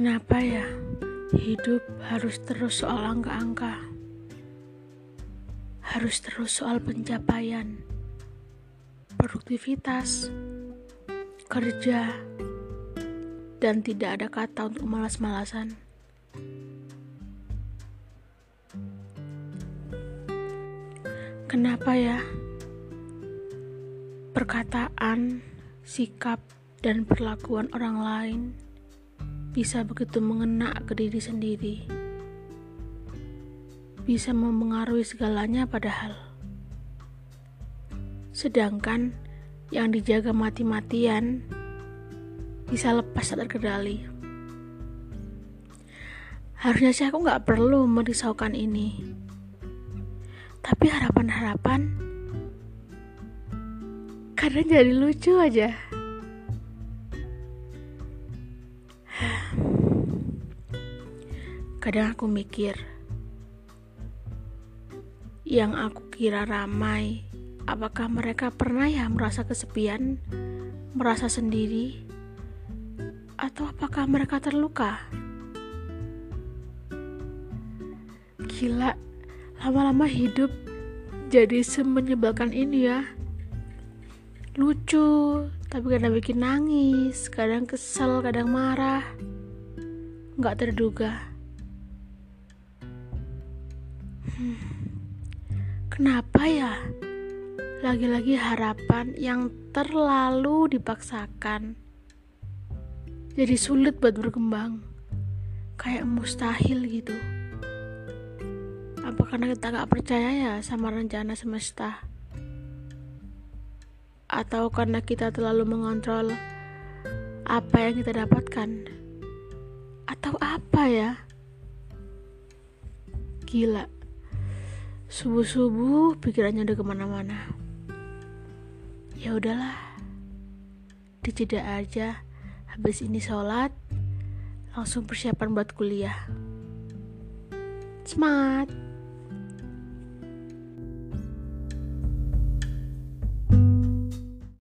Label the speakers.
Speaker 1: Kenapa ya hidup harus terus soal angka-angka? Harus terus soal pencapaian, produktivitas, kerja, dan tidak ada kata untuk malas-malasan. Kenapa ya? Perkataan, sikap, dan perlakuan orang lain bisa begitu mengena ke diri sendiri. Bisa mempengaruhi segalanya padahal. Sedangkan yang dijaga mati-matian bisa lepas tak terkendali. Harusnya sih aku nggak perlu merisaukan ini. Tapi harapan-harapan kadang jadi lucu aja. Kadang aku mikir, yang aku kira ramai, apakah mereka pernah ya merasa kesepian, merasa sendiri, atau apakah mereka terluka? Gila, lama-lama hidup jadi semenyebalkan ini ya. Lucu, tapi kadang bikin nangis, kadang kesel, kadang marah. Nggak terduga. Kenapa ya? Lagi-lagi harapan yang terlalu dipaksakan. Jadi sulit buat berkembang. Kayak mustahil gitu. Apa karena kita gak percaya ya sama rencana semesta? Atau karena kita terlalu mengontrol apa yang kita dapatkan? Atau apa ya? Gila subuh-subuh pikirannya udah ke mana-mana. Ya udahlah. Dijeda aja. Habis ini sholat langsung persiapan buat kuliah. Smart